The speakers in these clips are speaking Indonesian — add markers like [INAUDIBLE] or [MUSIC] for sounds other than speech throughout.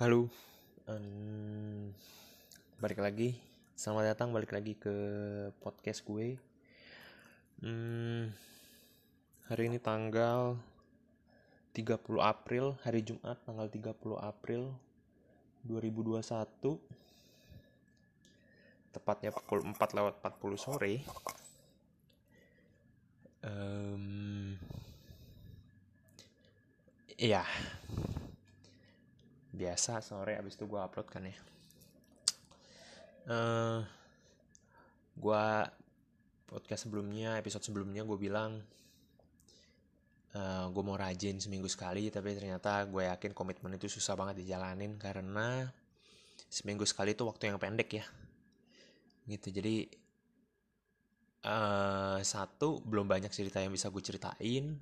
Halo, um, balik lagi. Selamat datang balik lagi ke podcast gue. Hmm, hari ini tanggal 30 April, hari Jumat tanggal 30 April 2021. Tepatnya pukul 4 lewat 40 sore. Um, iya, biasa sore abis itu gue upload kan ya. Uh, gue podcast sebelumnya episode sebelumnya gue bilang uh, gue mau rajin seminggu sekali tapi ternyata gue yakin komitmen itu susah banget dijalanin karena seminggu sekali itu waktu yang pendek ya. Gitu jadi uh, satu belum banyak cerita yang bisa gue ceritain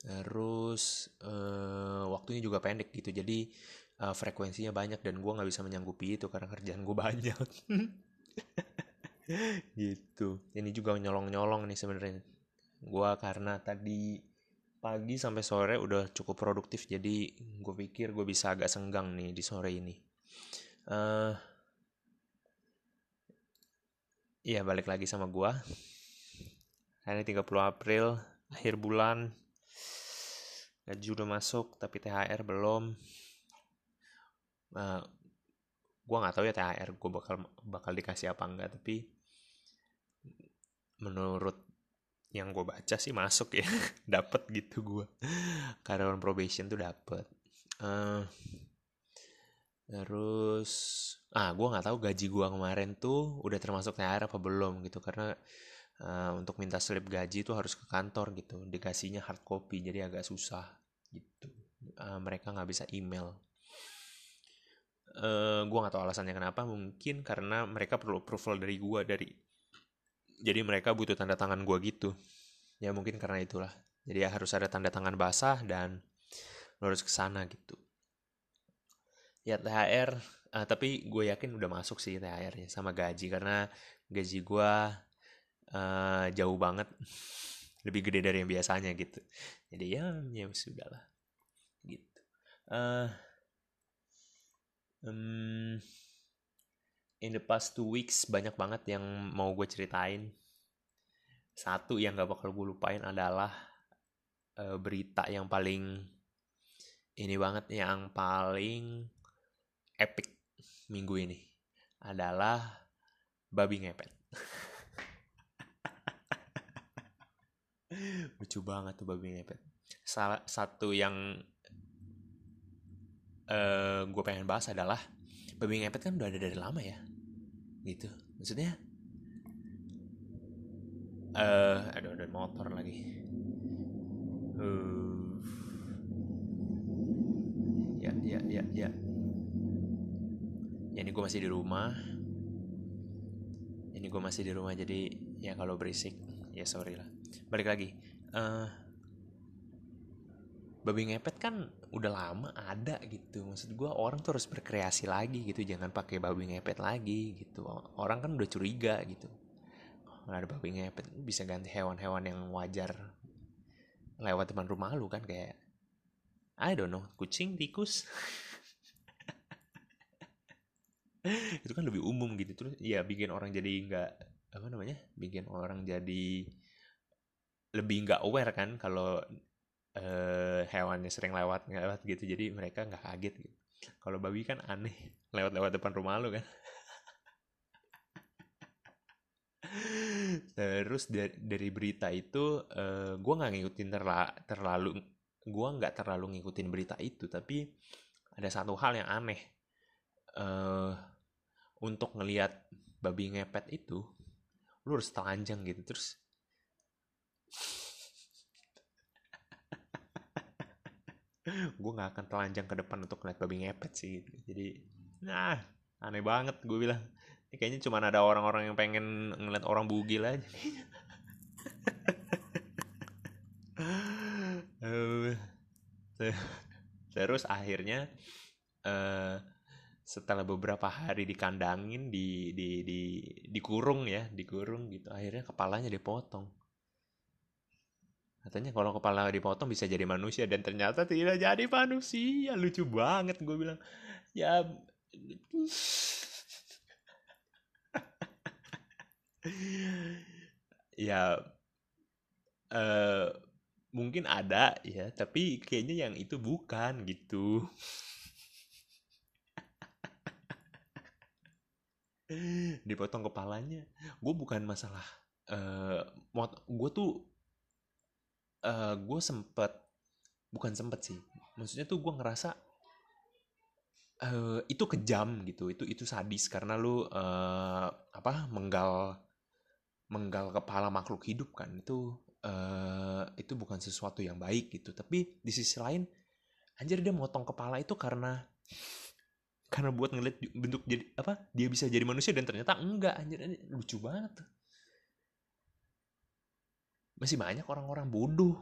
terus uh, waktunya juga pendek gitu. Jadi uh, frekuensinya banyak dan gue nggak bisa menyanggupi itu karena kerjaan gue banyak. [LAUGHS] Gitu. Ini juga nyolong nyolong nih sebenarnya. Gue karena tadi pagi sampai sore udah cukup produktif jadi gue pikir gue bisa agak senggang nih di sore ini. Uh, Iya balik lagi sama gue Hari 30 April Akhir bulan. Gaji udah masuk tapi THR belum eh, gue nggak tahu ya THR gue bakal bakal dikasih apa enggak tapi menurut yang gue baca sih masuk ya [LAUGHS] dapat gitu gue karyawan probation tuh dapat uh, terus ah gue nggak tahu gaji gue kemarin tuh udah termasuk THR apa belum gitu karena uh, untuk minta slip gaji tuh harus ke kantor gitu dikasihnya hard copy jadi agak susah gitu. Uh, mereka nggak bisa email uh, eh, gue gak tahu alasannya kenapa mungkin karena mereka perlu approval dari gue dari jadi mereka butuh tanda tangan gue gitu. Ya mungkin karena itulah. Jadi ya harus ada tanda tangan basah dan lo harus ke sana gitu. Ya THR uh, eh, tapi gue yakin udah masuk sih THR-nya sama gaji karena gaji gue uh, jauh banget. [LAUGHS] Lebih gede dari yang biasanya gitu. Jadi ya ya sudah lah gitu. Uh, um, in the past two weeks banyak banget yang mau gue ceritain. Satu yang gak bakal gue lupain adalah uh, berita yang paling ini banget yang paling epic minggu ini adalah babi ngepet. [LAUGHS] Lucu banget tuh babi ngepet. Salah satu yang uh, eh, gue pengen bahas adalah babi ngepet kan udah ada dari lama ya. Gitu. Maksudnya uh, ada ada motor lagi. Uh, ya ya ya ya. Ya ini gue masih di rumah. Ini gue masih di rumah jadi ya kalau berisik ya sorry lah. Balik lagi. Uh, babi ngepet kan udah lama ada gitu. Maksud gue orang tuh harus berkreasi lagi gitu jangan pakai babi ngepet lagi gitu. Orang kan udah curiga gitu. Kalau ada babi ngepet bisa ganti hewan-hewan yang wajar lewat depan rumah lu kan kayak I don't know kucing tikus. [LAUGHS] Itu kan lebih umum gitu. Terus ya bikin orang jadi nggak apa namanya bikin orang jadi lebih nggak aware kan kalau uh, hewannya sering lewat lewat gitu. Jadi mereka nggak kaget gitu. Kalau babi kan aneh lewat-lewat depan rumah lu kan. Terus dari, dari berita itu uh, eh, gue nggak ngikutin terla, terlalu gue nggak terlalu ngikutin berita itu. Tapi ada satu hal yang aneh. Uh, untuk ngelihat babi ngepet itu lu harus telanjang gitu. Terus gue nggak akan telanjang ke depan untuk ngeliat babi ngepet sih jadi nah aneh banget gue bilang. Ini kayaknya cuma ada orang-orang yang pengen ngeliat orang bugil aja. [LAUGHS] Terus akhirnya uh, setelah beberapa hari dikandangin di di di dikurung ya dikurung gitu akhirnya kepalanya dipotong Katanya kalau kepala dipotong bisa jadi manusia dan ternyata tidak jadi manusia. Lucu banget gue bilang. ya ya uh, mungkin ada ya tapi kayaknya yang itu bukan gitu dipotong kepalanya gue bukan masalah uh, gue tuh uh, gue sempet bukan sempet sih maksudnya tuh gue ngerasa uh, itu kejam gitu itu itu sadis karena lu uh, apa menggal menggal kepala makhluk hidup kan itu uh, itu bukan sesuatu yang baik gitu. Tapi di sisi lain anjir dia motong kepala itu karena karena buat ngeliat bentuk jadi apa dia bisa jadi manusia dan ternyata enggak anjir ini lucu banget masih banyak orang-orang bodoh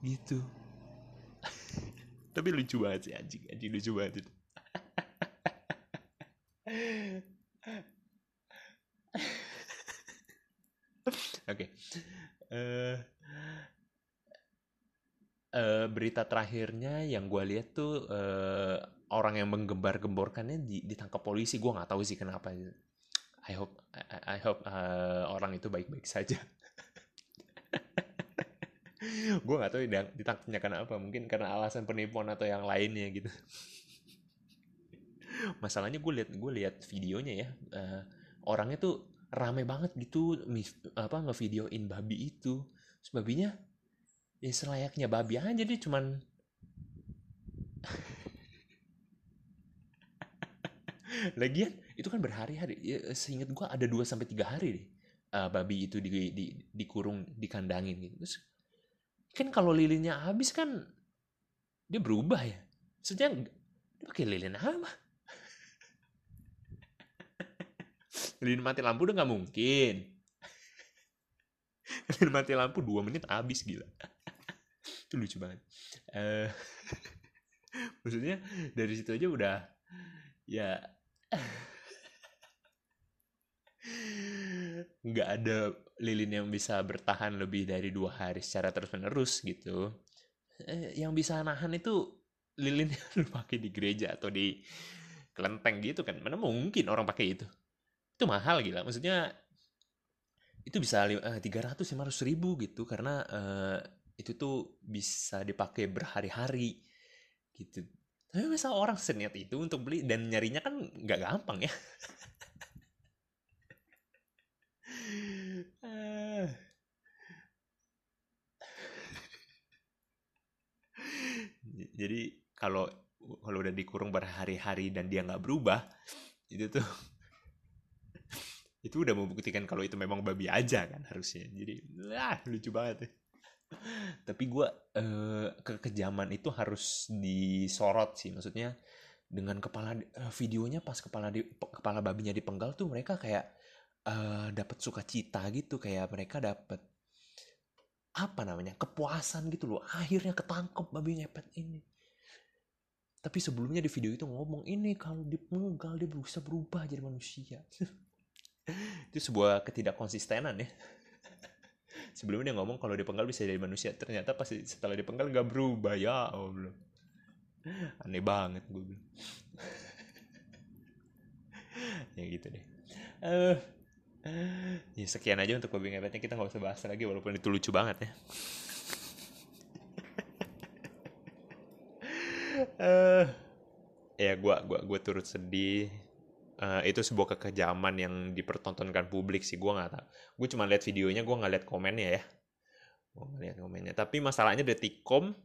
gitu tapi lucu banget sih anjing anjing lucu banget itu Oke. Okay. Uh, eh, uh, eh, berita terakhirnya yang gue lihat tuh uh, orang yang menggembar-gemborkannya ditangkap polisi. Gue nggak tahu sih kenapa. I hope I, hope uh, orang itu baik-baik saja. [LAUGHS] gue nggak tahu ditangkapnya karena apa. Mungkin karena alasan penipuan atau yang lainnya gitu. Masalahnya gue lihat gue lihat videonya ya. Uh, orangnya tuh rame banget gitu apa ngevideoin babi itu Terus babinya ya selayaknya babi aja dia cuman [LAUGHS] lagian itu kan berhari-hari. Ya, seingat gua ada 2 sampai tiga hari deh uh, babi itu di, di, dikurung dikandangin gitu. Terus kan kalau lilinnya habis kan dia berubah ya. Maksudnya dia pakai lilin apa? [LAUGHS] Lilin mati lampu udah nggak mungkin. [LAUGHS] Lilin mati lampu dua menit habis gila. [LAUGHS] Itu lucu banget. Uh, maksudnya dari situ aja udah ya nggak ada lilin yang bisa bertahan lebih dari dua hari secara terus menerus gitu. Eh, yang bisa nahan itu lilin [LAUGHS] yang lu pakai di gereja atau di kelenteng gitu kan. Mana mungkin orang pakai itu? Itu mahal gila. Maksudnya itu bisa eh, tiga ratus lima ratus ribu gitu karena uh, itu tuh bisa dipakai berhari-hari gitu. Tapi masa orang seniat itu untuk beli dan nyarinya kan nggak gampang ya [LAUGHS] jadi kalau kalau udah dikurung berhari-hari dan dia nggak berubah itu tuh itu udah membuktikan kalau itu memang babi aja kan harusnya. Jadi lah lucu banget tapi gue eh, kekejaman itu harus disorot sih. Maksudnya dengan kepala eh, videonya pas kepala di kepala babinya dipenggal tuh mereka kayak eh, dapat sukacita gitu kayak mereka dapat apa namanya kepuasan gitu loh. Akhirnya ketangkep babi nyepet ini. Tapi sebelumnya di video itu ngomong ini kalau dipenggal dia bisa berubah jadi manusia. [LAUGHS] Itu sebuah ketidakkonsistenan ya. [LAUGHS] Sebelumnya dia ngomong kalau dipenggal bisa jadi manusia ternyata pasti setelah dipenggal nggak berubah. Ya allah. Aneh banget gue bilang. [LAUGHS] Ya gitu deh. Uh, ya sekian aja untuk babi ngepetnya kita nggak usah bahas lagi walaupun itu lucu banget ya. Uh, [LAUGHS] ya gue gua gua turut sedih. Uh, itu sebuah kekejaman yang dipertontonkan publik sih gue nggak tahu. Gue cuma lihat videonya gue nggak lihat komennya ya. Gue nggak lihat komennya. Tapi masalahnya detikcom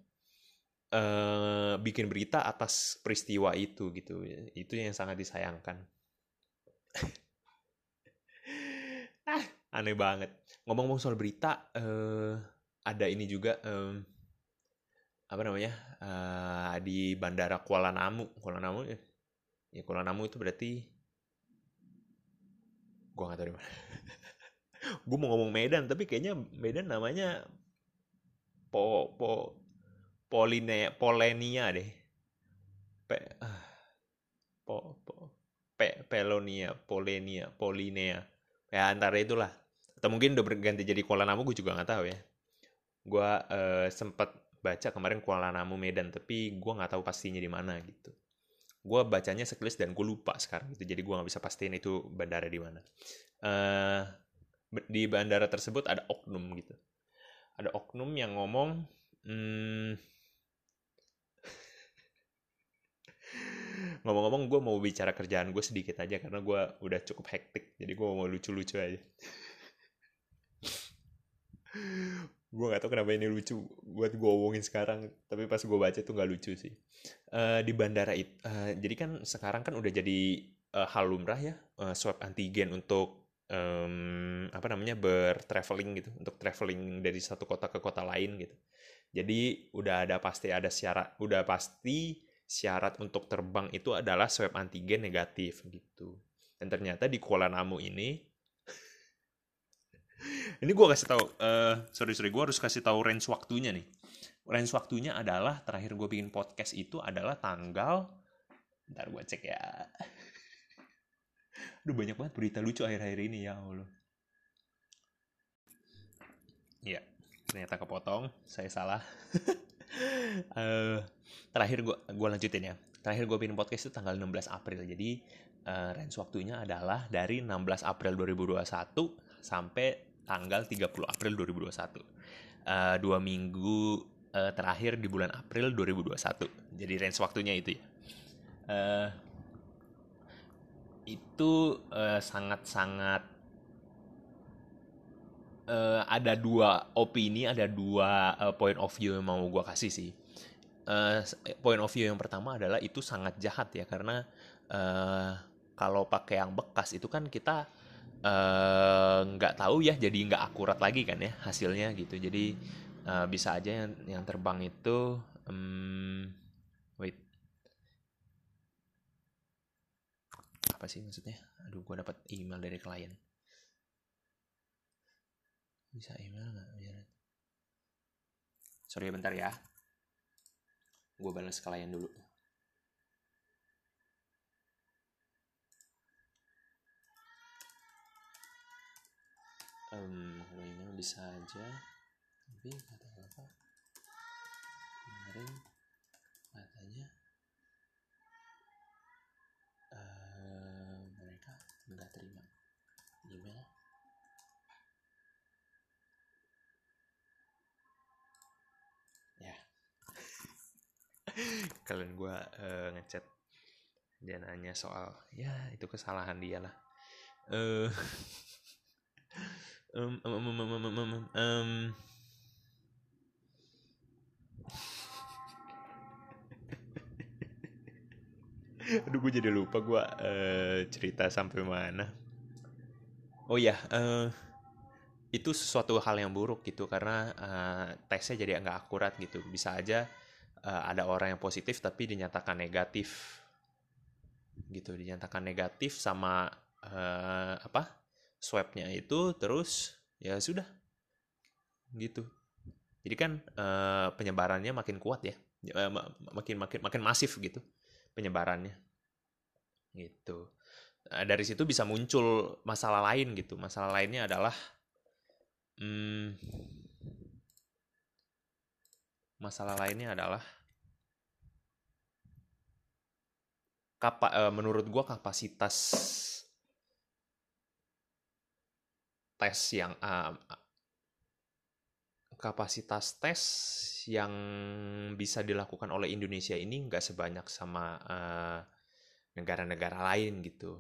uh, bikin berita atas peristiwa itu gitu. Itu yang sangat disayangkan [LAUGHS] aneh banget. Ngomong-ngomong soal berita uh, ada ini juga um, apa namanya uh, di bandara Kuala Namu. Kuala Namu ya Kuala Namu itu berarti gue gak tau di mana. [LAUGHS] Gue mau ngomong Medan tapi kayaknya Medan namanya po po Polinea Polenia deh. Pe uh, po po pe Pelonia Polenia Polinea. Ya antara itulah atau mungkin udah berganti jadi Kuala Namu gue juga nggak tahu ya. Gue uh, sempat baca kemarin Kuala Namu Medan tapi gue nggak tahu pastinya di mana gitu. Gue bacanya sekelis dan gue lupa sekarang gitu jadi gue nggak bisa pastiin itu bandara di mana. Uh, di bandara tersebut ada oknum gitu. Ada oknum yang ngomong hmm, [LAUGHS] ngomong-ngomong gue mau bicara kerjaan gue sedikit aja karena gue udah cukup hektik jadi gue mau lucu-lucu aja gue gak tau kenapa ini lucu buat gue omongin sekarang tapi pas gue baca tuh gak lucu sih uh, di bandara itu uh, jadi kan sekarang kan udah jadi uh, hal lumrah ya uh, swab antigen untuk um, apa namanya bertraveling gitu untuk traveling dari satu kota ke kota lain gitu jadi udah ada pasti ada syarat udah pasti syarat untuk terbang itu adalah swab antigen negatif gitu. Dan ternyata di Kuala Namu ini ini gue kasih tahu uh, sorry sorry gue harus kasih tahu range waktunya nih. Range waktunya adalah terakhir gue bikin podcast itu adalah tanggal ntar gue cek ya. Aduh banyak banget berita lucu akhir-akhir ini ya Allah. Ya, ternyata kepotong, saya salah. uh, [LAUGHS] terakhir gue gue lanjutin ya terakhir gue bikin podcast itu tanggal 16 April jadi uh, range waktunya adalah dari 16 April 2021 sampai tanggal 30 April 2021 uh, dua minggu uh, terakhir di bulan April 2021 jadi range waktunya itu ya. Uh, itu sangat-sangat uh, ada dua opini, ada dua uh, point of view yang mau gue kasih sih. Uh, point of view yang pertama adalah itu sangat jahat ya karena uh, kalau pakai yang bekas itu kan kita nggak uh, tahu ya jadi nggak akurat lagi kan ya hasilnya gitu. Jadi uh, bisa aja yang yang terbang itu um, wait. Apa sih maksudnya? Aduh gue dapat email dari klien. Bisa email nggak? Biar sorry bentar ya. Gue balas klien dulu um, email bisa aja. Tapi kata apa. Kemarin katanya uh, mereka nggak terima email. [LAUGHS] Kalian gue uh, ngechat dia nanya soal ya itu kesalahan dia lah. Uh, [LAUGHS] um, um, um, um, um, um, um, aduh gue jadi lupa gue uh, cerita sampai mana. Oh ya uh, itu sesuatu hal yang buruk gitu karena uh, tesnya jadi nggak akurat gitu. Bisa aja uh, ada orang yang positif tapi dinyatakan negatif. Gitu dinyatakan negatif sama uh, apa swabnya itu terus ya sudah. Gitu. Jadi kan uh, penyebarannya makin kuat ya. Makin makin makin masif gitu penyebarannya. Gitu. Nah, dari situ bisa muncul masalah lain gitu. Masalah lainnya adalah hmm, masalah lainnya adalah kapa, uh, menurut gue kapasitas tes yang uh, kapasitas tes yang bisa dilakukan oleh Indonesia ini nggak sebanyak sama negara-negara uh, lain gitu.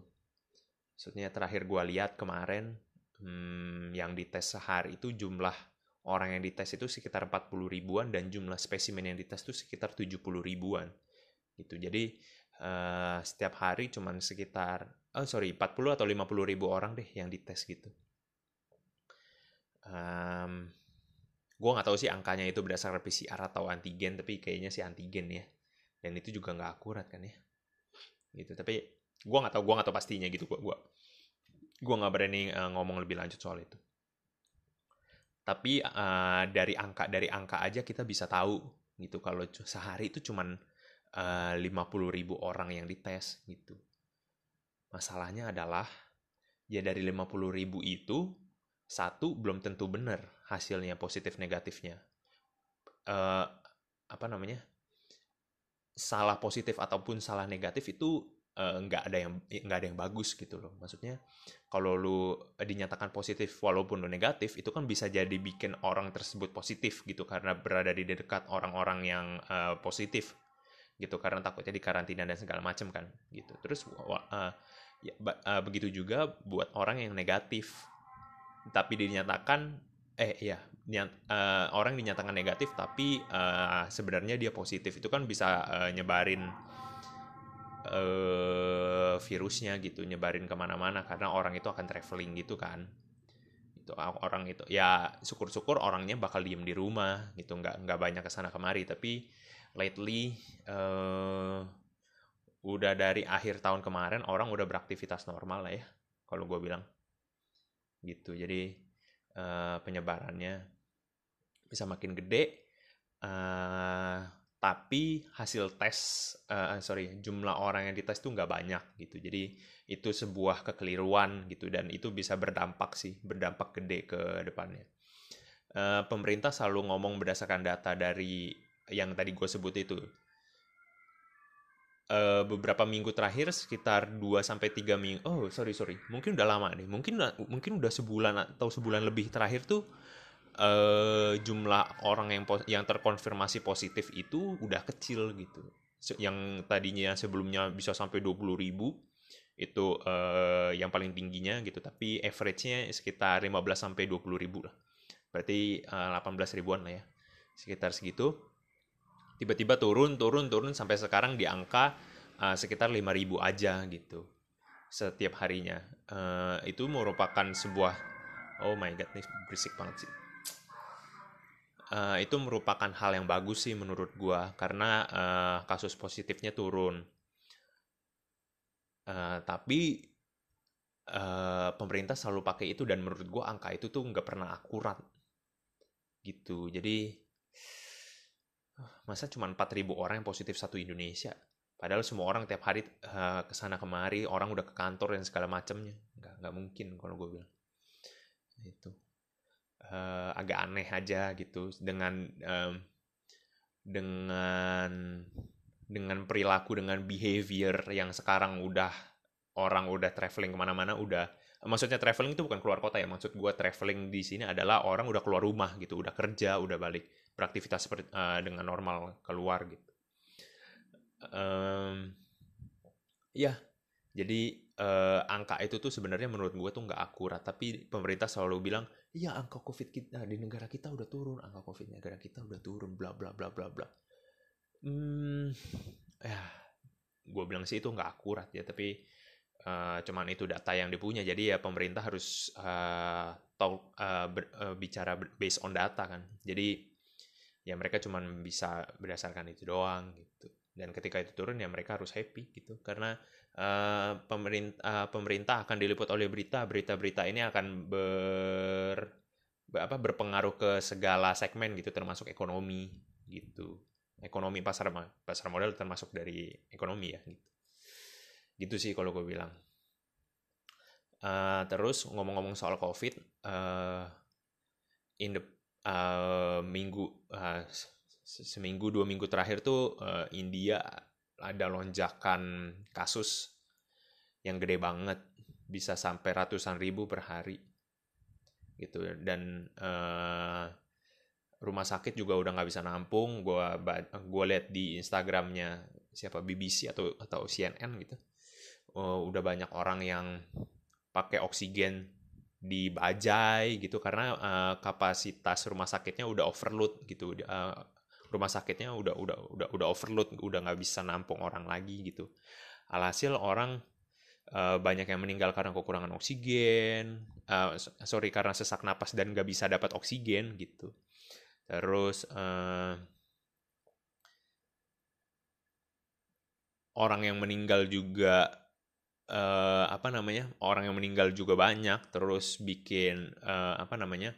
Maksudnya terakhir gue lihat kemarin hmm, yang dites sehari itu jumlah orang yang dites itu sekitar 40 ribuan dan jumlah spesimen yang dites itu sekitar 70 ribuan gitu jadi uh, setiap hari cuman sekitar oh sorry 40 atau 50 ribu orang deh yang dites gitu um, gue nggak tahu sih angkanya itu berdasarkan PCR atau antigen tapi kayaknya sih antigen ya. Dan itu juga nggak akurat kan ya. Gitu tapi gue nggak tahu gue nggak tahu pastinya gitu. Gue gue gue nggak berani uh, ngomong lebih lanjut soal itu. Tapi uh, dari angka dari angka aja kita bisa tahu gitu kalau sehari itu cuman uh, 50 ribu orang yang dites gitu. Masalahnya adalah ya dari 50 ribu itu satu belum tentu benar hasilnya positif negatifnya. Uh, apa namanya? Salah positif ataupun salah negatif itu uh, nggak ada yang nggak ada yang bagus gitu loh. Maksudnya kalau lu dinyatakan positif walaupun lu negatif itu kan bisa jadi bikin orang tersebut positif gitu karena berada di dekat orang-orang yang uh, positif gitu. Karena takutnya di karantina dan segala macam kan gitu. Terus uh, ya, uh, begitu juga buat orang yang negatif tapi dinyatakan eh iya nyat, uh, orang dinyatakan negatif tapi uh, sebenarnya dia positif. Itu kan bisa uh, nyebarin uh, virusnya gitu nyebarin ke mana-mana karena orang itu akan traveling gitu kan. Itu orang itu ya syukur-syukur orangnya bakal diem di rumah gitu nggak nggak banyak ke sana kemari. Tapi lately uh, udah dari akhir tahun kemarin orang udah beraktivitas normal lah ya kalau gue bilang gitu. Jadi uh, penyebarannya bisa makin gede uh, tapi hasil tes uh, sorry jumlah orang yang dites tuh nggak banyak gitu. Jadi itu sebuah kekeliruan gitu dan itu bisa berdampak sih berdampak gede ke depannya. Uh, pemerintah selalu ngomong berdasarkan data dari yang tadi gue sebut itu uh, beberapa minggu terakhir sekitar 2 sampai tiga minggu oh sorry sorry mungkin udah lama nih mungkin mungkin udah sebulan atau sebulan lebih terakhir tuh uh, jumlah orang yang yang terkonfirmasi positif itu udah kecil gitu. Yang tadinya sebelumnya bisa sampai 20 ribu itu uh, yang paling tingginya gitu, tapi average-nya sekitar 15 sampai 20 ribu lah. Berarti uh, 18 ribuan lah ya. Sekitar segitu. Tiba-tiba turun, turun, turun sampai sekarang di angka uh, sekitar 5 ribu aja gitu setiap harinya. Uh, itu merupakan sebuah oh my god, ini berisik banget sih uh, itu merupakan hal yang bagus sih menurut gua karena uh, kasus positifnya turun. Uh, tapi uh, pemerintah selalu pakai itu dan menurut gua angka itu tuh nggak pernah akurat gitu. Jadi masa cuma 4000 orang yang positif satu Indonesia. Padahal semua orang tiap hari uh, ke sana kemari, orang udah ke kantor dan segala macamnya. Nggak, nggak mungkin kalau gue bilang. Itu uh, agak aneh aja gitu dengan um, dengan dengan perilaku dengan behavior yang sekarang udah orang udah traveling ke mana-mana udah maksudnya traveling itu bukan keluar kota ya maksud gue traveling di sini adalah orang udah keluar rumah gitu udah kerja udah balik beraktivitas seperti uh, dengan normal keluar gitu. Um, ya jadi uh, angka itu tuh sebenarnya menurut gue tuh nggak akurat tapi pemerintah selalu bilang iya angka covid kita di negara kita udah turun angka covid di negara kita udah turun bla bla bla bla bla. Hmm ya gue bilang sih itu nggak akurat ya tapi uh, cuman itu data yang dipunya. Jadi ya pemerintah harus uh, talk uh, ber, uh, bicara based on data kan. Jadi ya mereka cuman bisa berdasarkan itu doang gitu. Dan ketika itu turun ya mereka harus happy gitu. Karena uh, pemerintah uh, pemerintah akan diliput oleh berita berita-berita ini akan ber, ber apa berpengaruh ke segala segmen gitu termasuk ekonomi gitu. Ekonomi pasar pasar modal termasuk dari ekonomi ya gitu. Gitu sih kalau gue bilang. Uh, terus ngomong-ngomong soal covid uh, in the uh, minggu uh, seminggu dua minggu terakhir tuh uh, India ada lonjakan kasus yang gede banget bisa sampai ratusan ribu per hari gitu. Dan uh, rumah sakit juga udah nggak bisa nampung. Gue gua lihat di Instagramnya siapa BBC atau atau CNN gitu. Uh, udah banyak orang yang pakai oksigen di bajai gitu karena uh, kapasitas rumah sakitnya udah overload gitu uh, rumah sakitnya udah udah udah udah overload udah nggak bisa nampung orang lagi gitu. Alhasil orang uh, banyak yang meninggal karena kekurangan oksigen uh, sorry karena sesak napas dan nggak bisa dapat oksigen gitu. Terus uh, orang yang meninggal juga uh, apa namanya orang yang meninggal juga banyak terus bikin uh, apa namanya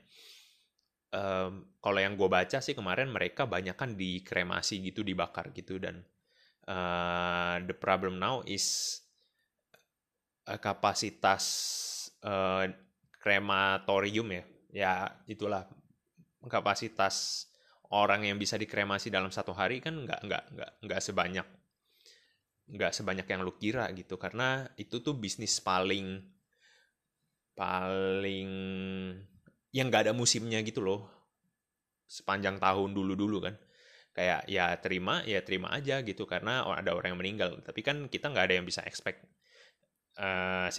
um, kalau yang gue baca sih kemarin mereka banyak kan dikremasi gitu dibakar gitu dan uh, the problem now is kapasitas uh, krematorium ya. Ya itulah. Kapasitas orang yang bisa dikremasi dalam satu hari kan nggak nggak nggak nggak sebanyak nggak sebanyak yang lu kira gitu karena itu tuh bisnis paling paling yang nggak ada musimnya gitu loh. Sepanjang tahun dulu dulu kan. Kayak ya terima ya terima aja gitu karena ada orang yang meninggal. Tapi kan kita nggak ada yang bisa expect uh,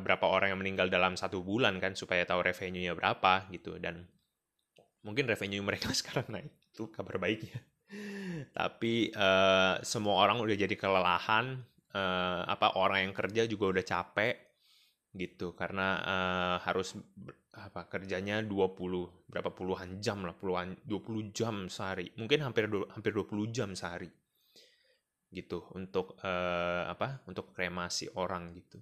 berapa orang yang meninggal dalam satu bulan kan supaya tahu revenue-nya berapa gitu. Dan mungkin revenue mereka [LAUGHS] sekarang naik. Itu kabar baiknya tapi uh, semua orang udah jadi kelelahan uh, apa orang yang kerja juga udah capek gitu. Karena uh, harus apa kerjanya 20 berapa puluhan jam lah puluhan 20 jam sehari. Mungkin hampir hampir 20 jam sehari gitu untuk uh, apa untuk kremasi orang gitu.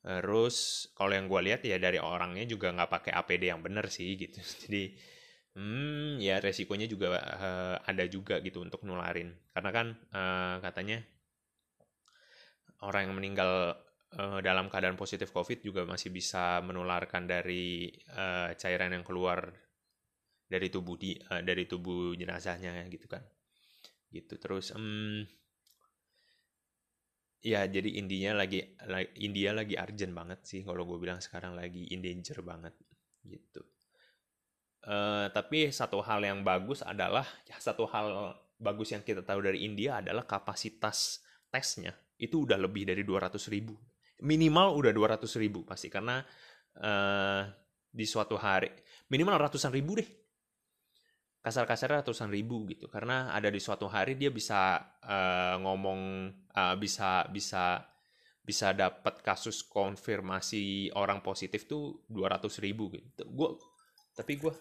Terus kalau yang gue lihat ya dari orangnya juga nggak pakai APD yang bener sih gitu. [LAUGHS] Jadi hmm ya resikonya juga uh, ada juga gitu untuk nularin. Karena kan uh, katanya orang yang meninggal uh, dalam keadaan positif COVID juga masih bisa menularkan dari uh, cairan yang keluar dari tubuh di uh, dari tubuh jenazahnya gitu kan. Gitu. Terus um, ya jadi India lagi India lagi urgent banget sih kalau gue bilang sekarang lagi in danger banget gitu uh, tapi satu hal yang bagus adalah ya satu hal bagus yang kita tahu dari India adalah kapasitas tesnya. Itu udah lebih dari 200 ribu. Minimal udah 200 ribu pasti karena uh, di suatu hari minimal ratusan ribu deh. Kasar-kasar ratusan ribu gitu karena ada di suatu hari dia bisa uh, ngomong uh, bisa bisa bisa dapat kasus konfirmasi orang positif tuh 200 ribu gitu. Gue tapi gue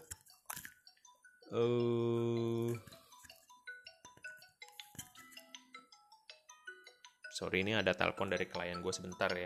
uh, Sorry ini ada telepon dari klien gue sebentar ya.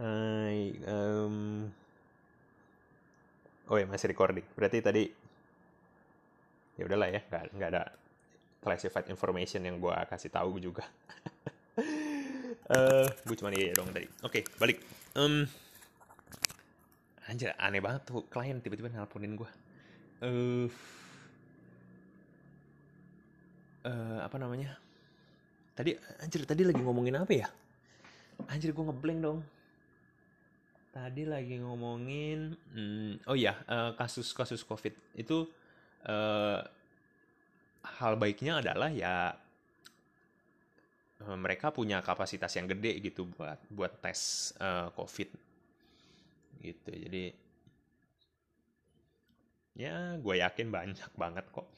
Hai, um... oh ya masih recording. Berarti tadi ya udahlah ya, nggak nggak ada classified information yang gue kasih tahu juga. uh, [LAUGHS] eh, gue cuma iya dong tadi. Oke, okay, balik. Um, anjir, aneh banget tuh klien tiba-tiba nelponin gue. Uh, uh, apa namanya? Tadi anjir tadi lagi ngomongin apa ya? Anjir gue ngeblank dong tadi lagi ngomongin hmm, oh ya kasus-kasus covid itu uh, hal baiknya adalah ya uh, mereka punya kapasitas yang gede gitu buat buat tes uh, covid. Gitu jadi ya gue yakin banyak banget kok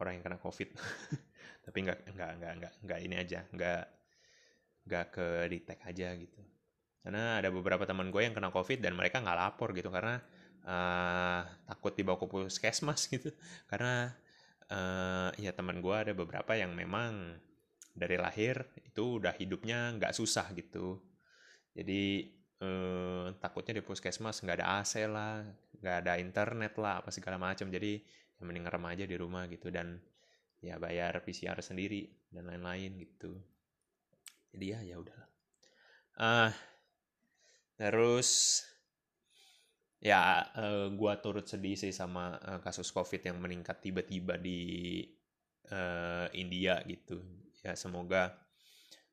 orang yang kena covid. [LAUGHS] Tapi nggak nggak nggak nggak nggak ini aja nggak nggak ke detect aja gitu karena ada beberapa teman gue yang kena covid dan mereka nggak lapor gitu karena uh, takut dibawa ke puskesmas [LAUGHS] gitu. Karena uh, ya teman gue ada beberapa yang memang dari lahir itu udah hidupnya nggak susah gitu. Jadi uh, takutnya di puskesmas nggak ada AC lah nggak ada internet lah apa segala macam. Jadi yang mending ngerem aja di rumah gitu dan ya bayar PCR sendiri dan lain-lain gitu. Jadi ya ya udah uh, Terus ya uh, gua turut sedih sih sama uh, kasus covid yang meningkat tiba-tiba di uh, India gitu. Ya semoga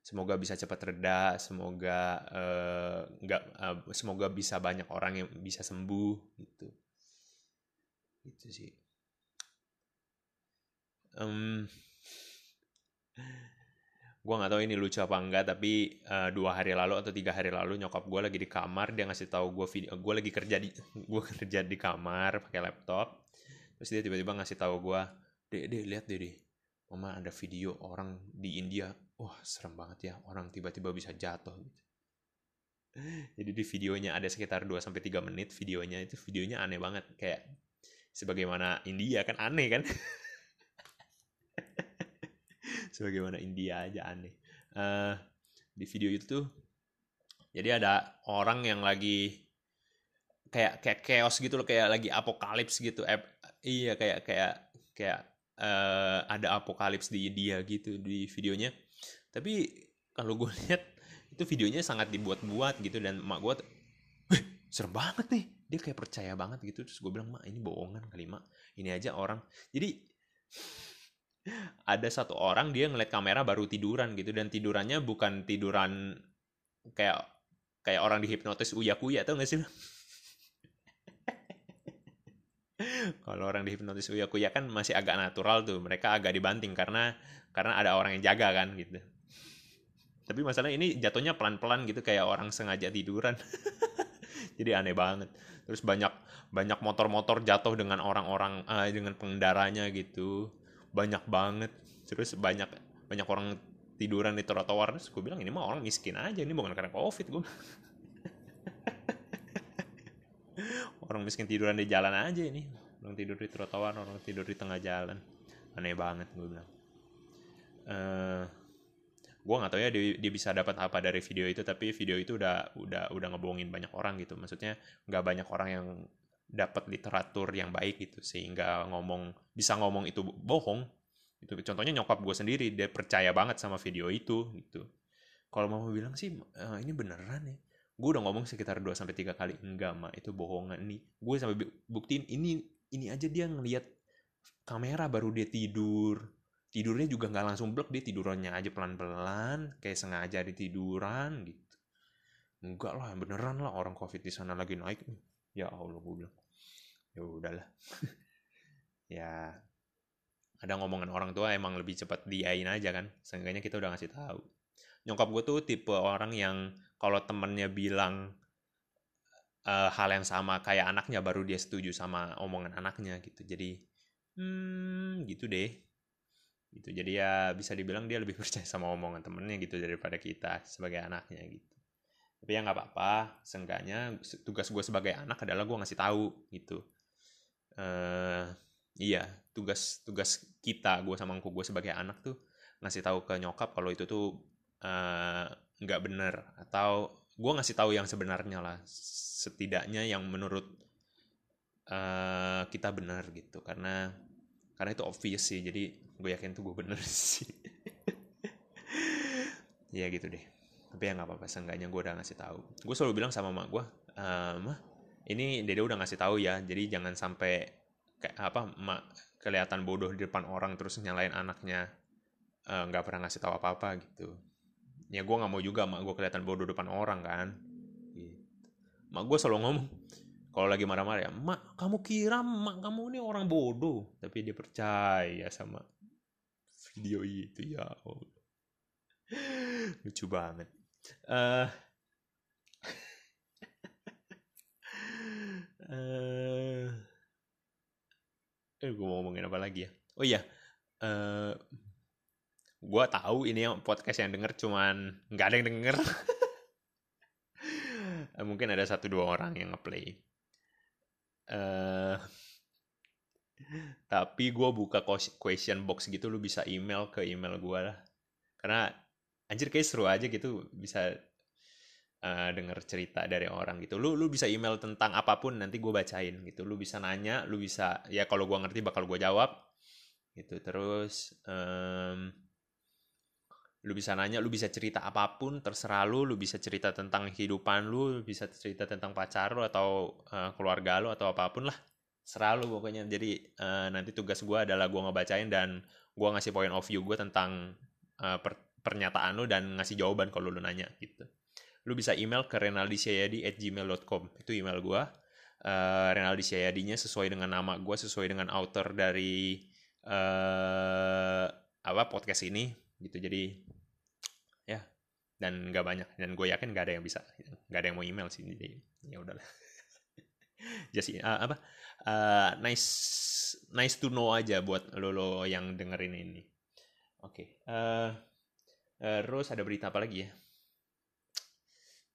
semoga bisa cepat reda semoga uh, nggak uh, semoga bisa banyak orang yang bisa sembuh gitu. Itu sih. Um, gue nggak tahu ini lucu apa enggak tapi uh, dua hari lalu atau tiga hari lalu nyokap gue lagi di kamar dia ngasih tahu gue video gue lagi kerja di [LAUGHS] gue kerja di kamar pakai laptop. Terus dia tiba-tiba ngasih tahu gue deh deh lihat deh deh mama ada video orang di India. Wah serem banget ya orang tiba-tiba bisa jatuh gitu. [LAUGHS] Jadi di videonya ada sekitar 2 sampai tiga menit videonya itu videonya aneh banget. Kayak sebagaimana India kan aneh kan [LAUGHS] sebagaimana India aja aneh. Uh, di video itu tuh jadi ada orang yang lagi kayak kayak chaos gitu loh kayak lagi apokalips gitu. Eh, iya kayak kayak kayak uh, ada apokalips di India gitu di videonya. Tapi kalau gue [LAUGHS] lihat itu videonya sangat dibuat-buat gitu dan mak gue serem banget nih. Dia kayak percaya banget gitu. Terus gue bilang mak ini bohongan kali mak. Ini aja orang. Jadi ada satu orang dia ngeliat kamera baru tiduran gitu dan tidurannya bukan tiduran kayak kayak orang dihipnotis uya kuya tau gak sih [LAUGHS] kalau orang dihipnotis uya kuya kan masih agak natural tuh mereka agak dibanting karena karena ada orang yang jaga kan gitu. Tapi masalah ini jatuhnya pelan-pelan gitu kayak orang sengaja tiduran. [LAUGHS] Jadi aneh banget. Terus banyak banyak motor-motor jatuh dengan orang-orang uh, dengan pengendaranya gitu banyak banget. Terus banyak banyak orang tiduran di trotoar. Terus gue bilang ini mah orang miskin aja ini bukan karena covid gue [LAUGHS] orang miskin tiduran di jalan aja ini. Orang tidur di trotoar orang tidur di tengah jalan. Aneh banget gue bilang. Uh, gue nggak tahu ya dia, dia bisa dapat apa dari video itu tapi video itu udah udah udah ngebohongin banyak orang gitu. Maksudnya nggak banyak orang yang dapat literatur yang baik gitu sehingga ngomong bisa ngomong itu bohong. Itu contohnya nyokap gue sendiri dia percaya banget sama video itu gitu. Kalau mau bilang sih e, ini beneran ya? Gue udah ngomong sekitar 2 sampai tiga kali enggak mah itu bohongan nih. Gue sampai buktiin ini ini aja dia ngelihat kamera baru dia tidur. Tidurnya juga nggak langsung blok dia tidurannya aja pelan-pelan kayak sengaja ditiduran gitu. Enggak lah beneran lah orang covid di sana lagi naik ya allah gue bilang ya udahlah. [LAUGHS] Ya ada ngomongan orang tua emang lebih cepat diain aja kan. Seenggaknya kita udah ngasih tahu. Nyokap gue tuh tipe orang yang kalau temennya bilang uh, hal yang sama kayak anaknya baru dia setuju sama omongan anaknya gitu. Jadi hmm gitu deh. Gitu. Jadi ya bisa dibilang dia lebih [LAUGHS] percaya sama omongan temennya gitu daripada kita sebagai anaknya gitu. Tapi ya nggak apa-apa. Seenggaknya tugas gue sebagai anak adalah gue ngasih tahu gitu uh, iya tugas tugas kita gue sama gue sebagai anak tuh ngasih tahu ke nyokap kalau itu tuh eh, nggak uh, bener atau gue ngasih tahu yang sebenarnya lah setidaknya yang menurut uh, kita benar gitu. Karena karena itu obvious sih jadi gue yakin tuh gue bener [LAUGHS] sih. Ya gitu deh. Tapi ya nggak apa-apa seenggaknya gue udah ngasih tahu. Gue selalu bilang sama mak gue uh, mah ini dede udah ngasih tahu ya jadi jangan sampai kayak apa mak kelihatan bodoh di depan orang terus nyalain anaknya eh, nggak uh, pernah ngasih tahu apa-apa gitu. Ya gue nggak mau juga mak gue kelihatan bodoh depan orang kan gitu. mak gue selalu ngomong kalau lagi marah-marah ya mak kamu kira mak kamu ini orang bodoh. Tapi dia percaya sama video itu ya [LAUGHS] lucu banget. Uh, uh, eh gue mau ngomongin apa lagi ya? Oh iya uh, gue tahu ini yang podcast yang denger cuman nggak ada yang denger. [LAUGHS] Mungkin ada satu dua orang yang ngeplay. Uh, tapi gue buka question box gitu lu bisa email ke email gue lah. Karena anjir kayak seru aja gitu bisa uh, denger cerita dari orang gitu. Lu lu bisa email tentang apa pun nanti gue bacain gitu. Lu bisa nanya lu bisa ya kalau gue ngerti bakal gue jawab gitu. Terus um, lu bisa nanya lu bisa cerita apa pun terserah lu. Lu bisa cerita tentang kehidupan lu, lu bisa cerita tentang pacar lu atau uh, keluarga lu atau apa pun lah. Serah lu pokoknya. Jadi uh, nanti tugas gue adalah gue ngebacain dan gue ngasih point of view gue tentang uh, per pernyataan lu dan ngasih jawaban kalau lu nanya gitu lu bisa email ke renaldisiayadi@gmail.com itu email gue uh, Renaldi Syayadinya sesuai dengan nama gue sesuai dengan author dari uh, apa podcast ini gitu. Jadi ya dan nggak banyak. Dan gue yakin nggak ada yang bisa nggak ada yang mau email sih. Jadi ya udahlah. [LAUGHS] Just uh, apa uh, nice nice to know aja buat lo lo yang dengerin ini. Oke okay. uh, terus ada berita apa lagi ya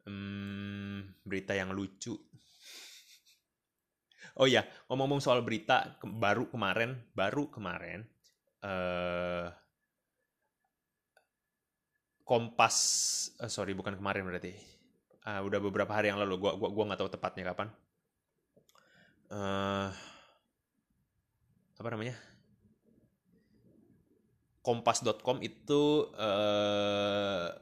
hmm, berita yang lucu. [LAUGHS] Oh ya ngomong-ngomong soal berita ke baru kemarin baru kemarin uh, Kompas uh, sorry bukan kemarin berarti. Uh, udah beberapa hari yang lalu gua gua gua nggak tahu tepatnya kapan. Uh, apa namanya? Kompas.com itu uh,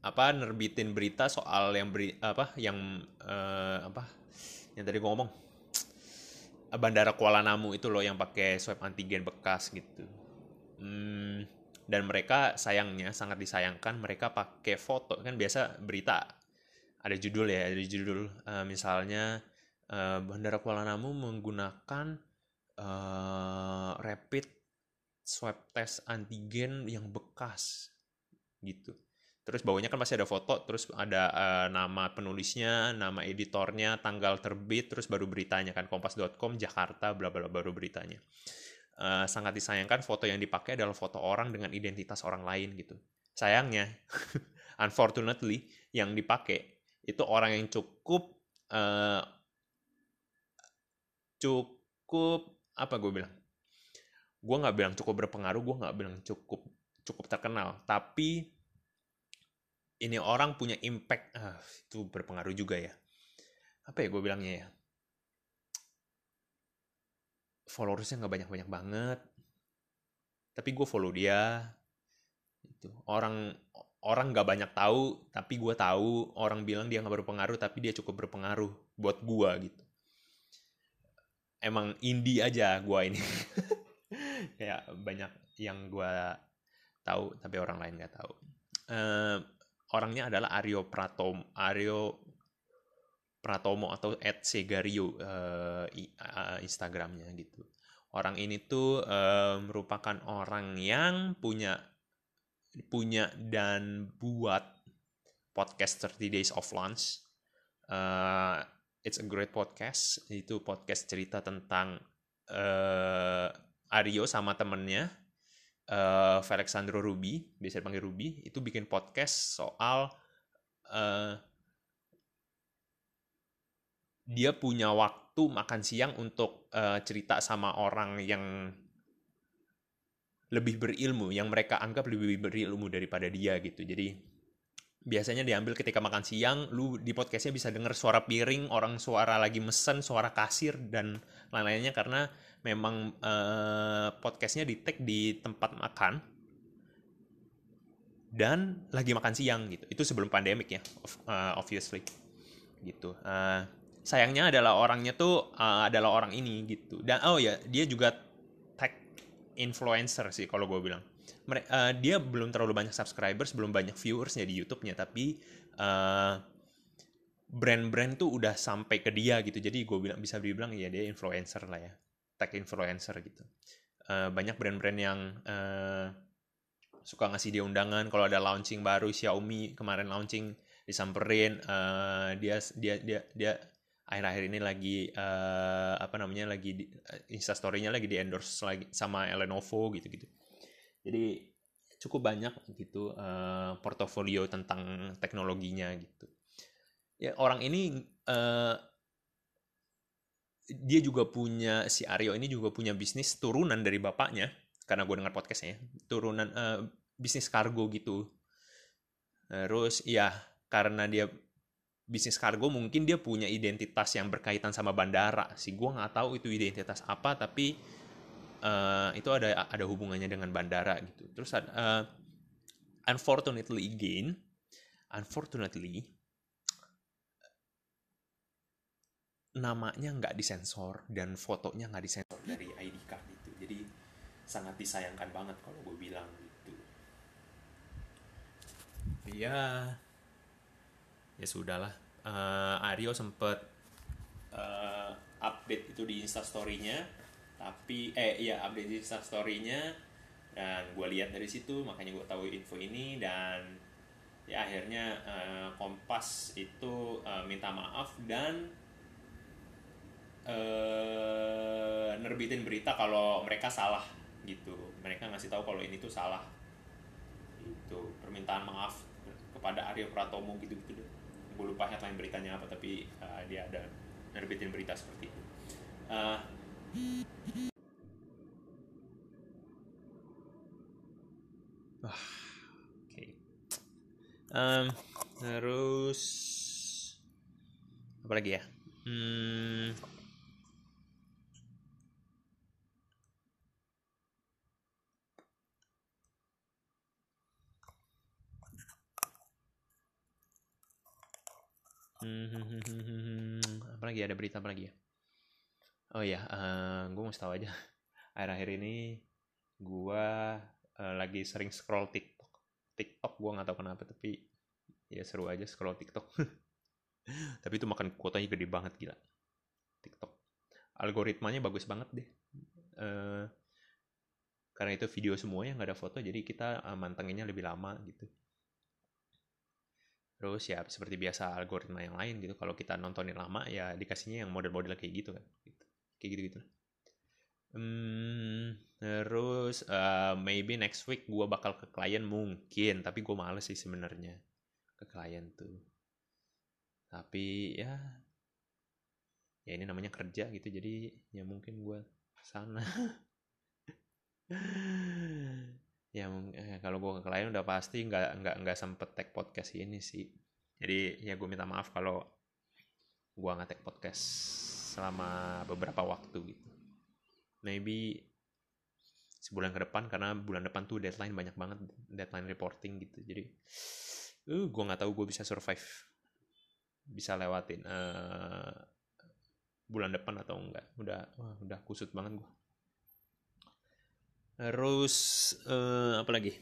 apa nerbitin berita soal yang beri apa yang uh, apa yang tadi gua ngomong. Bandara Kuala Namu itu loh yang pakai swab antigen bekas gitu. Hmm, dan mereka sayangnya sangat disayangkan mereka pakai foto. Kan biasa berita ada judul ya ada judul uh, misalnya uh, Bandara Kuala Namu menggunakan uh, rapid swab test antigen yang bekas gitu terus bawahnya kan masih ada foto terus ada uh, nama penulisnya nama editornya tanggal terbit terus baru beritanya kan kompas.com Jakarta bla bla baru beritanya uh, sangat disayangkan foto yang dipakai adalah foto orang dengan identitas orang lain gitu. Sayangnya, [LAUGHS] unfortunately, yang dipakai itu orang yang cukup uh, cukup apa gue bilang? Gue nggak bilang cukup berpengaruh, gue nggak bilang cukup cukup terkenal, tapi ini orang punya impact, uh, itu berpengaruh juga ya. Apa ya gue bilangnya ya? followersnya nggak banyak-banyak banget. Tapi gue follow dia. Itu orang orang nggak banyak tahu tapi gue tahu. Orang bilang dia nggak berpengaruh tapi dia cukup berpengaruh buat gue gitu. Emang indie aja gue ini. [LAUGHS] Kayak banyak yang gue tahu tapi orang lain nggak tahu. Uh, orangnya adalah Aryo Pratom Aryo Pratomo atau at Segario uh, Instagramnya gitu. Orang ini tuh uh, merupakan orang yang punya punya dan buat podcast 30 Days of Lunch. Uh, it's a great podcast. Itu podcast cerita tentang uh, Aryo sama temennya uh, Felixandro Ruby, biasa dipanggil Ruby, itu bikin podcast soal uh, dia punya waktu makan siang untuk uh, cerita sama orang yang lebih berilmu, yang mereka anggap lebih berilmu daripada dia gitu. Jadi biasanya diambil ketika makan siang, lu di podcastnya bisa denger suara piring, orang suara lagi mesen, suara kasir dan lain-lainnya karena memang uh, podcastnya di tag di tempat makan dan lagi makan siang gitu. Itu sebelum pandemik ya, uh, obviously gitu. Uh, sayangnya adalah orangnya tuh uh, adalah orang ini gitu dan oh ya dia juga tag influencer sih kalau gue bilang uh, dia belum terlalu banyak subscribers belum banyak viewersnya di YouTube-nya tapi uh, brand-brand tuh udah sampai ke dia gitu. Jadi gue bilang bisa dibilang ya dia influencer lah ya tag influencer gitu. Uh, banyak brand-brand yang uh, suka ngasih dia undangan. Kalau ada launching baru Xiaomi kemarin launching disamperin uh, dia dia dia dia akhir-akhir ini lagi uh, apa namanya lagi uh, instastorynya lagi di endorse lagi sama Lenovo gitu-gitu jadi cukup banyak gitu uh, portofolio tentang teknologinya gitu. Ya orang ini uh, dia juga punya si Aryo ini juga punya bisnis turunan dari bapaknya karena gue dengar podcastnya turunan uh, bisnis kargo gitu. Terus ya karena dia bisnis kargo mungkin dia punya identitas yang berkaitan sama bandara. Sih gue nggak tahu itu identitas apa tapi uh, itu ada ada hubungannya dengan bandara gitu. Terus uh, unfortunately again unfortunately namanya nggak disensor dan fotonya nggak disensor dari ID card itu. Jadi sangat disayangkan banget kalau gue bilang gitu. Ya ya sudahlah. Uh, Aryo sempet uh, update itu di instastorynya tapi eh iya update di instastorynya dan gue lihat dari situ makanya gue tahu info ini. Dan ya akhirnya uh, Kompas itu uh, minta maaf dan uh, nerbitin berita kalau mereka salah gitu. Mereka ngasih tahu kalau ini tuh salah. Itu permintaan maaf kepada Aryo Pratomo gitu gitu deh. Gue lupa headline beritanya apa tapi uh, dia ada nerbitin berita seperti itu. Uh, Wah, oke. Okay. Um, terus apa lagi ya? Hmm, Hmm, apa lagi ada berita apa lagi ya? Oh ya, uh, gue mau tahu aja. [LAUGHS] Akhir-akhir ini gue uh, lagi sering scroll TikTok. TikTok gue nggak tahu kenapa tapi ya seru aja scroll TikTok. [LAUGHS] tapi itu makan kuotanya gede banget gila. TikTok. Algoritmanya bagus banget deh. Uh, karena itu video semuanya nggak ada foto jadi kita uh, mantenginnya lebih lama gitu terus ya seperti biasa algoritma yang lain gitu kalau kita nontonin lama ya dikasihnya yang model-model kayak gitu kan gitu. Kayak gitu gitu hmm, terus uh, maybe next week gue bakal ke klien mungkin tapi gue males sih sebenarnya ke klien tuh. Tapi ya ya ini namanya kerja gitu jadi ya mungkin gue sana. [LAUGHS] Ya eh, kalau gue ke klien udah pasti nggak nggak nggak sempet tag podcast ini sih. Jadi ya gue minta maaf kalau gue nggak tag podcast selama beberapa waktu gitu. Maybe sebulan ke depan karena bulan depan tuh deadline banyak banget deadline reporting gitu. Jadi uh gue nggak tahu gue bisa survive bisa lewatin uh, bulan depan atau enggak. Udah wah, udah kusut banget gue Terus uh, apa lagi?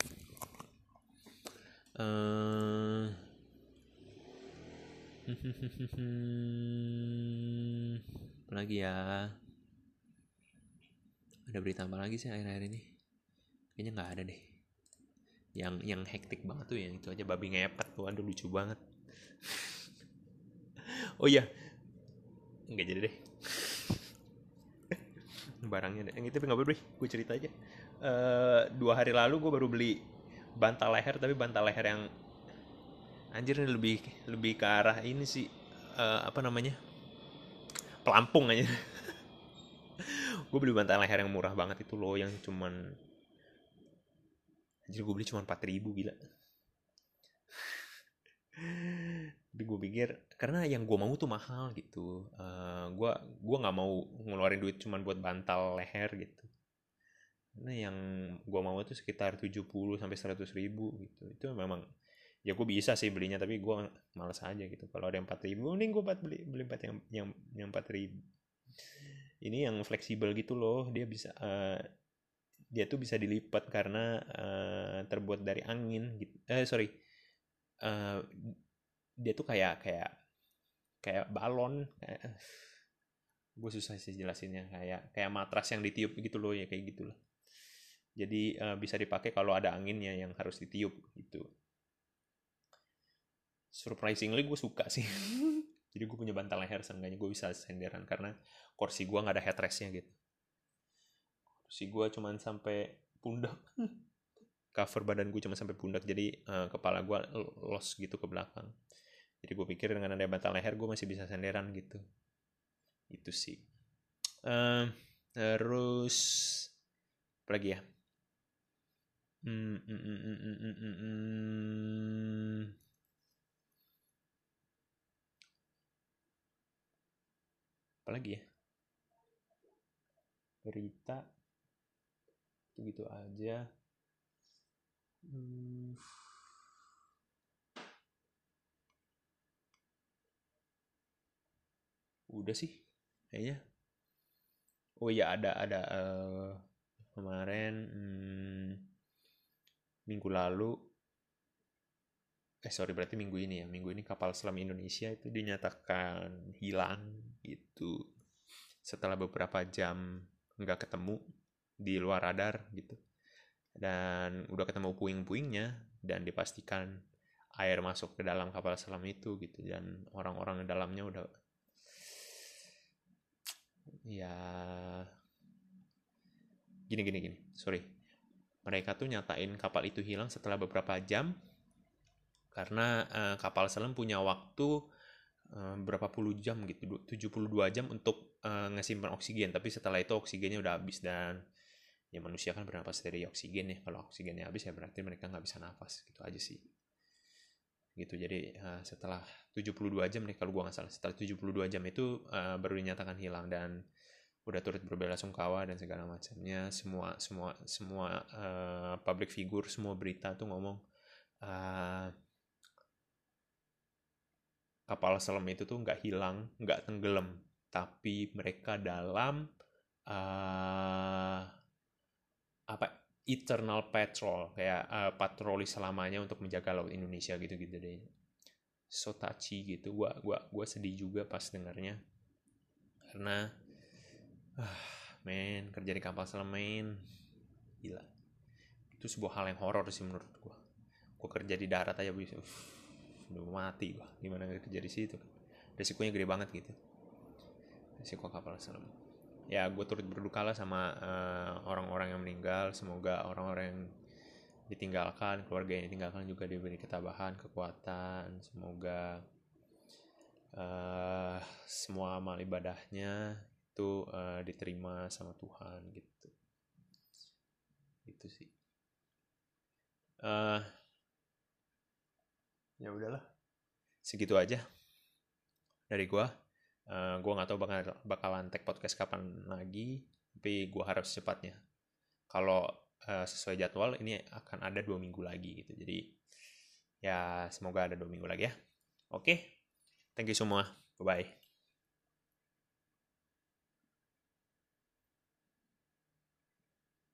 Uh, [LAUGHS] apa lagi ya? Ada berita apa lagi sih akhir-akhir ini? Kayaknya nggak ada deh. Yang yang hektik banget tuh yang itu aja babi ngepet tuh, aduh lucu banget. [LAUGHS] oh iya, nggak jadi deh [LAUGHS] barangnya yang itu nggak boleh gue cerita aja uh, dua hari lalu gue baru beli bantal leher tapi bantal leher yang anjir ini lebih lebih ke arah ini sih uh, apa namanya? Pelampung aja. [LAUGHS] Gue beli bantal leher yang murah banget itu loh yang cuman anjir gue beli cuma empat ribu gila. Tapi gue pikir karena yang gue mau tuh mahal gitu. Uh, gue gue nggak mau ngeluarin duit cuman buat bantal leher gitu. Karena yang gue mau tuh sekitar 70 sampai 100 ribu gitu. Itu memang ya gue bisa sih belinya tapi gue malas aja gitu. Kalau ada 4 ribu mending gue beli beli empat yang yang yang 4 ribu. Ini yang fleksibel gitu loh. Dia bisa uh, dia tuh bisa dilipat karena uh, terbuat dari angin gitu eh sorry. Uh, dia tuh kayak kayak kayak balon. Kayak, gue susah sih jelasinnya. Kayak kayak matras yang ditiup gitu loh ya kayak gitulah jadi uh, bisa dipakai kalau ada anginnya yang harus ditiup gitu surprisingly gue suka sih. [LAUGHS] Jadi gue punya bantal leher seenggaknya gue bisa senderan karena kursi gue nggak ada headrestnya gitu. Kursi gue cuman sampai pundak. [LAUGHS] Cover badan gue cuma sampai pundak jadi uh, kepala gue los gitu ke belakang. Jadi gue pikir dengan ada bantal leher gue masih bisa senderan gitu. Itu sih. Uh, terus apa lagi ya? Hmm, hmm, hmm, hmm, hmm, hmm, hmm. Hmm. apa lagi ya berita itu gitu aja hmm. udah sih kayaknya oh iya ada ada uh, kemarin hmm, minggu lalu eh sorry berarti minggu ini ya. Minggu ini kapal selam Indonesia itu dinyatakan hilang gitu. Setelah beberapa jam nggak ketemu di luar radar gitu. Dan udah ketemu puing-puingnya dan dipastikan air masuk ke dalam kapal selam itu gitu. Dan orang-orang di dalamnya udah ya gini gini gini. Sorry. Mereka tuh nyatain kapal itu hilang setelah beberapa jam karena uh, kapal selam punya waktu uh, berapa puluh jam gitu 72 jam untuk uh, ngesimpan oksigen. Tapi setelah itu oksigennya udah habis dan ya manusia kan bernapas dari oksigen ya. Kalau oksigennya habis ya berarti mereka nggak bisa nafas gitu aja sih. Gitu jadi uh, setelah 72 jam nih kalau gua nggak salah setelah 72 jam itu uh, baru dinyatakan hilang dan udah turut berbelasungkawa dan segala macamnya. Semua semua semua uh, public figure semua berita tuh ngomong uh, kapal selam itu tuh nggak hilang nggak tenggelam. Tapi mereka dalam uh, apa eternal patrol kayak uh, patroli selamanya untuk menjaga laut Indonesia gitu gitu deh. So touchy gitu gua gua gua sedih juga pas dengarnya. Karena ah men kerja di kapal selam men. Gila. Itu sebuah hal yang horor sih menurut gua. Gua kerja di darat aja bisa udah mati gua gimana kerja di situ resikonya gede banget gitu. Resiko kapal selam. Ya gue turut berduka lah sama uh, orang-orang yang meninggal. Semoga orang-orang yang ditinggalkan keluarga yang ditinggalkan juga diberi ketabahan kekuatan. Semoga uh, semua amal ibadahnya itu uh, diterima sama Tuhan gitu. Itu sih. Uh, ya udahlah. Segitu aja dari gua. Uh, gua nggak tahu bakal bakalan tag podcast kapan lagi tapi gua harap secepatnya. Kalau uh, sesuai jadwal ini akan ada dua minggu lagi gitu. Jadi ya semoga ada dua minggu lagi ya. Oke okay. thank you semua. Bye bye